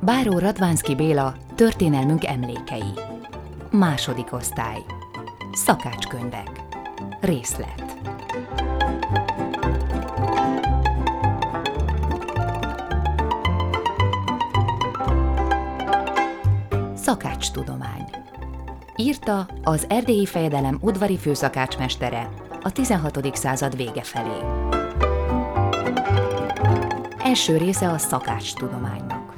Báró Radvánszki Béla Történelmünk emlékei Második osztály Szakácskönyvek Részlet Szakácstudomány Írta az erdélyi fejedelem udvari főszakácsmestere a 16. század vége felé. Első része a szakácstudománynak.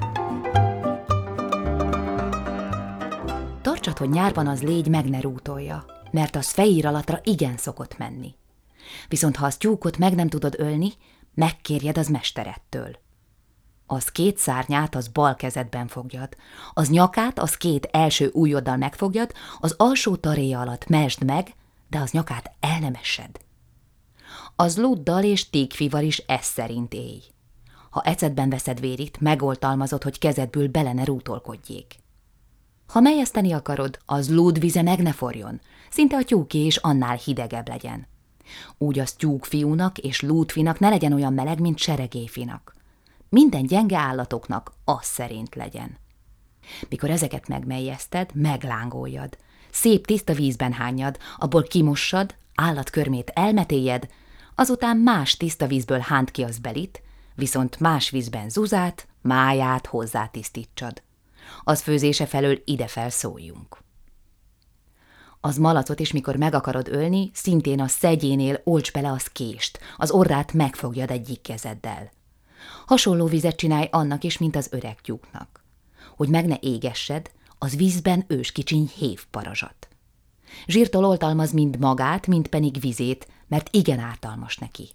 Tartsad, hogy nyárban az légy meg ne rútolja, mert az fejír alatra igen szokott menni. Viszont ha az tyúkot meg nem tudod ölni, megkérjed az mesterettől. Az két szárnyát az bal kezedben fogjad, az nyakát az két első ujjoddal megfogjad, az alsó taréja alatt mesd meg, de az nyakát el nem esed. Az luddal és tígfival is ez szerint élj. Ha ecetben veszed vérit, megoltalmazod, hogy kezedből bele ne rútolkodjék. Ha melyeszteni akarod, az lúdvize meg ne forjon, szinte a tyúké is annál hidegebb legyen. Úgy az tyúkfiúnak és lúdfinak ne legyen olyan meleg, mint seregéfinak. Minden gyenge állatoknak az szerint legyen. Mikor ezeket megmelyezted, meglángoljad. Szép tiszta vízben hányad, abból kimossad, állatkörmét elmetéljed, azután más tiszta vízből hánt ki az belit, viszont más vízben zuzát, máját hozzátisztítsad. Az főzése felől ide felszóljunk. Az malacot is, mikor meg akarod ölni, szintén a szegyénél olcs bele az kést, az orrát megfogjad egyik kezeddel. Hasonló vizet csinálj annak is, mint az öreg tyúknak. Hogy meg ne égessed, az vízben ős kicsiny hévparazsat. Zsírtól oltalmaz mind magát, mind pedig vizét, mert igen ártalmas neki.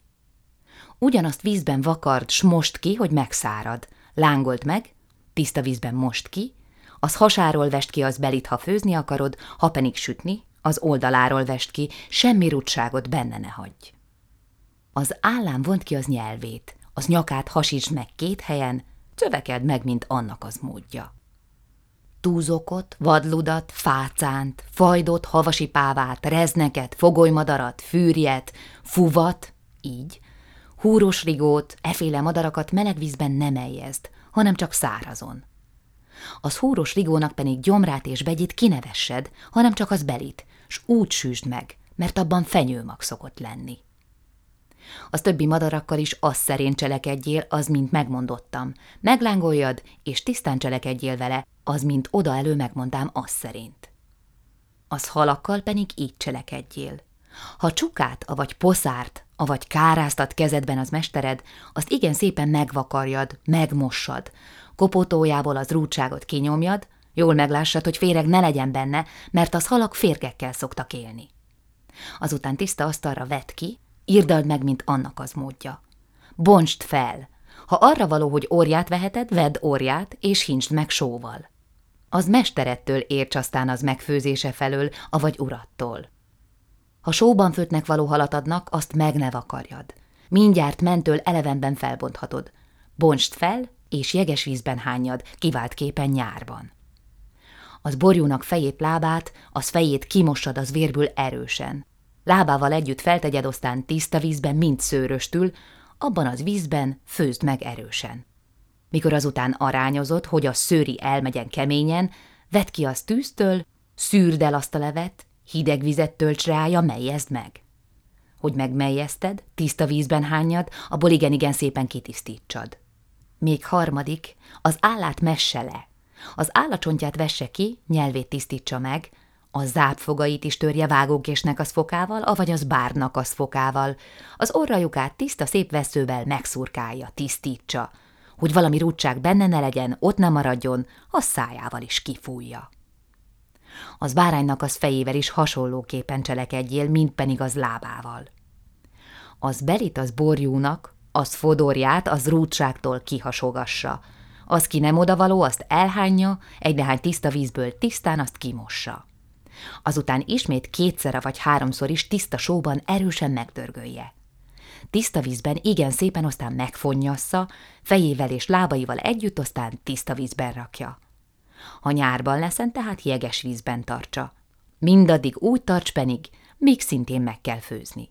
Ugyanazt vízben vakard, s most ki, hogy megszárad. Lángolt meg, tiszta vízben most ki, az hasáról vest ki az belit, ha főzni akarod, ha pedig sütni, az oldaláról vest ki, semmi rutságot benne ne hagyj. Az állám vont ki az nyelvét, az nyakát hasítsd meg két helyen, cövekeld meg, mint annak az módja. Túzokot, vadludat, fácánt, fajdot, havasi pávát, rezneket, fogolymadarat, fűrjet, fuvat, így, húros rigót, eféle madarakat meleg vízben nem eljezd, hanem csak szárazon. Az húros rigónak pedig gyomrát és begyit kinevessed, hanem csak az belit, s úgy sűsd meg, mert abban fenyőmag szokott lenni. Az többi madarakkal is az szerint cselekedjél, az, mint megmondottam. Meglángoljad, és tisztán cselekedjél vele, az, mint oda elő megmondám, az szerint. Az halakkal pedig így cselekedjél. Ha csukát, avagy poszárt, avagy káráztat kezedben az mestered, azt igen szépen megvakarjad, megmossad, kopótójából az rúdságot kinyomjad, jól meglássad, hogy féreg ne legyen benne, mert az halak férgekkel szoktak élni. Azután tiszta asztalra vedd ki, írdald meg, mint annak az módja. Bontsd fel! Ha arra való, hogy óriát veheted, vedd óriát, és hincsd meg sóval. Az mesterettől érts aztán az megfőzése felől, avagy urattól. Ha sóban főtnek való halat adnak, azt meg ne vakarjad. Mindjárt mentől elevenben felbonthatod. Bontsd fel, és jeges vízben hányad, kivált képen nyárban. Az borjúnak fejét, lábát, az fejét kimossad az vérből erősen. Lábával együtt feltegyed aztán tiszta vízben, mint szőröstül, abban az vízben főzd meg erősen. Mikor azután arányozod, hogy a szőri elmegyen keményen, vedd ki az tűztől, szűrd el azt a levet, hideg vizet tölts rája, melyezd meg. Hogy megmelyezted, tiszta vízben hányad, abból igen-igen szépen kitisztítsad. Még harmadik, az állát messe le. Az állacsontját vesse ki, nyelvét tisztítsa meg, a zápfogait is törje vágókésnek az fokával, avagy az bárnak az fokával. Az orrajukát tiszta szép veszővel megszurkálja, tisztítsa, hogy valami rúdság benne ne legyen, ott nem maradjon, a szájával is kifújja. Az báránynak az fejével is hasonlóképpen cselekedjél, mint pedig az lábával. Az belit az borjúnak, az fodorját az rúdságtól kihasogassa. Az ki nem odavaló, azt elhányja, egy nehány tiszta vízből tisztán azt kimossa. Azután ismét kétszer vagy háromszor is tiszta sóban erősen megdörgölje. Tiszta vízben igen szépen aztán megfonnyassza, fejével és lábaival együtt aztán tiszta vízben rakja. Ha nyárban leszen, tehát jeges vízben tartsa. Mindaddig úgy tarts penig, míg szintén meg kell főzni.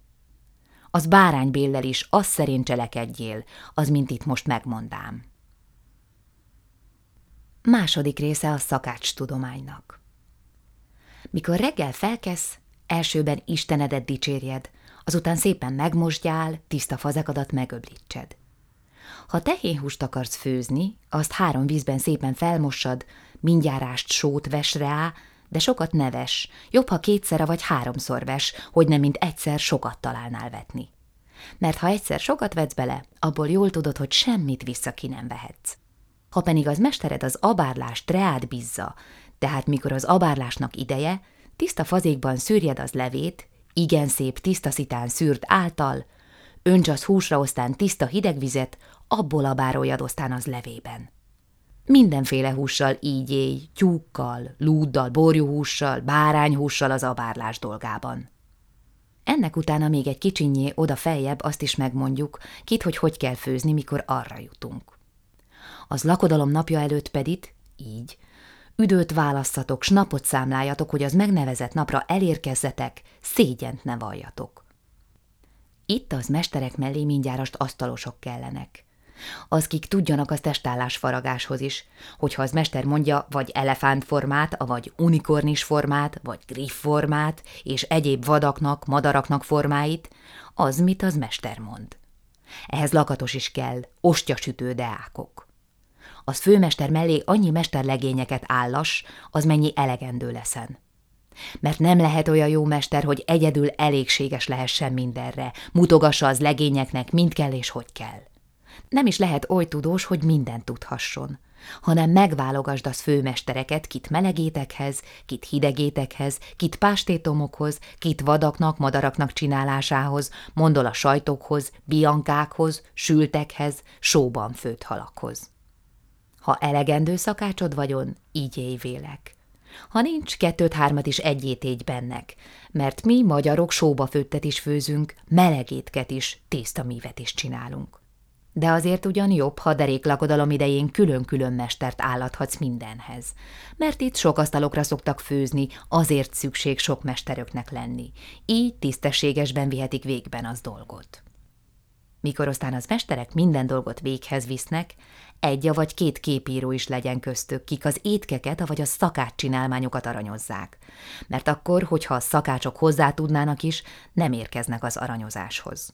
az báránybéllel is az szerint cselekedjél, az mint itt most megmondám. Második része a szakács tudománynak. Mikor reggel felkesz, elsőben Istenedet dicsérjed, azután szépen megmosdjál, tiszta fazekadat megöblítsed. Ha tehénhúst akarsz főzni, azt három vízben szépen felmossad, mindjárást sót ves rá, de sokat neves, jobb, ha kétszer vagy háromszor ves, hogy nem mint egyszer sokat találnál vetni. Mert ha egyszer sokat vetsz bele, abból jól tudod, hogy semmit vissza ki nem vehetsz. Ha pedig az mestered az abárlást reád bízza, tehát mikor az abárlásnak ideje, tiszta fazékban szűrjed az levét, igen szép tiszta szitán szűrt által, önts az húsra osztán tiszta hideg vizet, abból abároljad osztán az levében. Mindenféle hússal így éj, tyúkkal, lúddal, borjuhússal, bárányhússal az abárlás dolgában. Ennek utána még egy kicsinyé oda feljebb azt is megmondjuk, kit, hogy hogy kell főzni, mikor arra jutunk. Az lakodalom napja előtt pedig, így, üdőt választatok, s napot számláljatok, hogy az megnevezett napra elérkezzetek, szégyent ne valljatok. Itt az mesterek mellé mindjárast asztalosok kellenek. Az, kik tudjanak az testállás faragáshoz is, hogyha az mester mondja vagy elefántformát, vagy unikornis formát, vagy griff formát, és egyéb vadaknak, madaraknak formáit, az mit az mester mond. Ehhez lakatos is kell, ostyasütő deákok. Az főmester mellé annyi mesterlegényeket állas, az mennyi elegendő leszen. Mert nem lehet olyan jó mester, hogy egyedül elégséges lehessen mindenre, mutogassa az legényeknek, mind kell és hogy kell. Nem is lehet oly tudós, hogy mindent tudhasson, hanem megválogasd az főmestereket, kit melegétekhez, kit hidegétekhez, kit pástétomokhoz, kit vadaknak, madaraknak csinálásához, mondol a sajtokhoz, biankákhoz, sültekhez, sóban főtt halakhoz. Ha elegendő szakácsod vagyon, így élj vélek. Ha nincs, kettőt-hármat is egyét égy bennek, mert mi magyarok sóba főttet is főzünk, melegétket is, tésztamívet is csinálunk. De azért ugyan jobb, ha deréklakodalom idején külön-külön mestert állathatsz mindenhez, mert itt sok asztalokra szoktak főzni, azért szükség sok mesteröknek lenni, így tisztességesben vihetik végben az dolgot. Mikor aztán az mesterek minden dolgot véghez visznek, egy vagy két képíró is legyen köztük, kik az étkeket, vagy a szakácscsinálmányokat aranyozzák. Mert akkor, hogyha a szakácsok hozzá tudnának is, nem érkeznek az aranyozáshoz.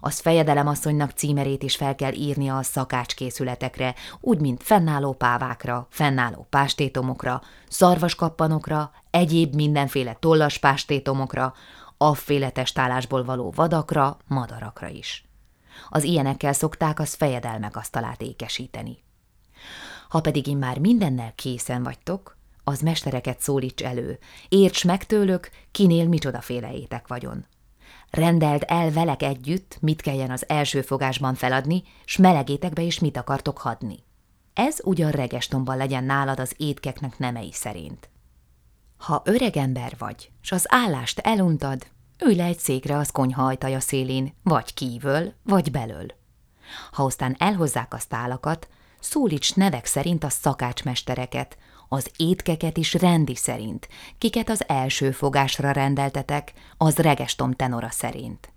Az fejedelemasszonynak címerét is fel kell írnia a szakácskészületekre, úgy, mint fennálló pávákra, fennálló pástétomokra, szarvaskappanokra, egyéb mindenféle tollas pástétomokra, afféle testálásból való vadakra, madarakra is. Az ilyenekkel szokták az fejedelmek asztalát ékesíteni. Ha pedig én már mindennel készen vagytok, az mestereket szólíts elő, érts meg tőlük, kinél micsodaféle étek vagyon. Rendeld el velek együtt, mit kelljen az első fogásban feladni, s melegétekbe is mit akartok hadni. Ez ugyan regestomban legyen nálad az étkeknek nemei szerint. Ha öreg ember vagy, s az állást eluntad, ülj le egy székre az konyha ajtaja szélén, vagy kívül, vagy belől. Ha aztán elhozzák a tálakat, szólíts nevek szerint a szakácsmestereket, az étkeket is rendi szerint, kiket az első fogásra rendeltetek, az regestom tenora szerint.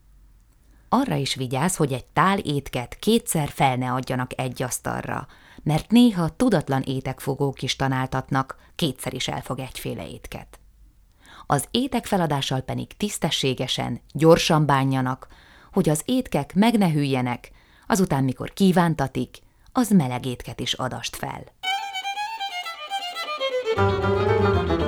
Arra is vigyázz, hogy egy tál étket kétszer fel ne adjanak egy asztalra, mert néha tudatlan étekfogók is tanáltatnak, kétszer is elfog egyféle étket. Az étek feladással pedig tisztességesen, gyorsan bánjanak, hogy az étkek meg ne hűljenek, azután, mikor kívántatik, az meleg étket is adast fel. Música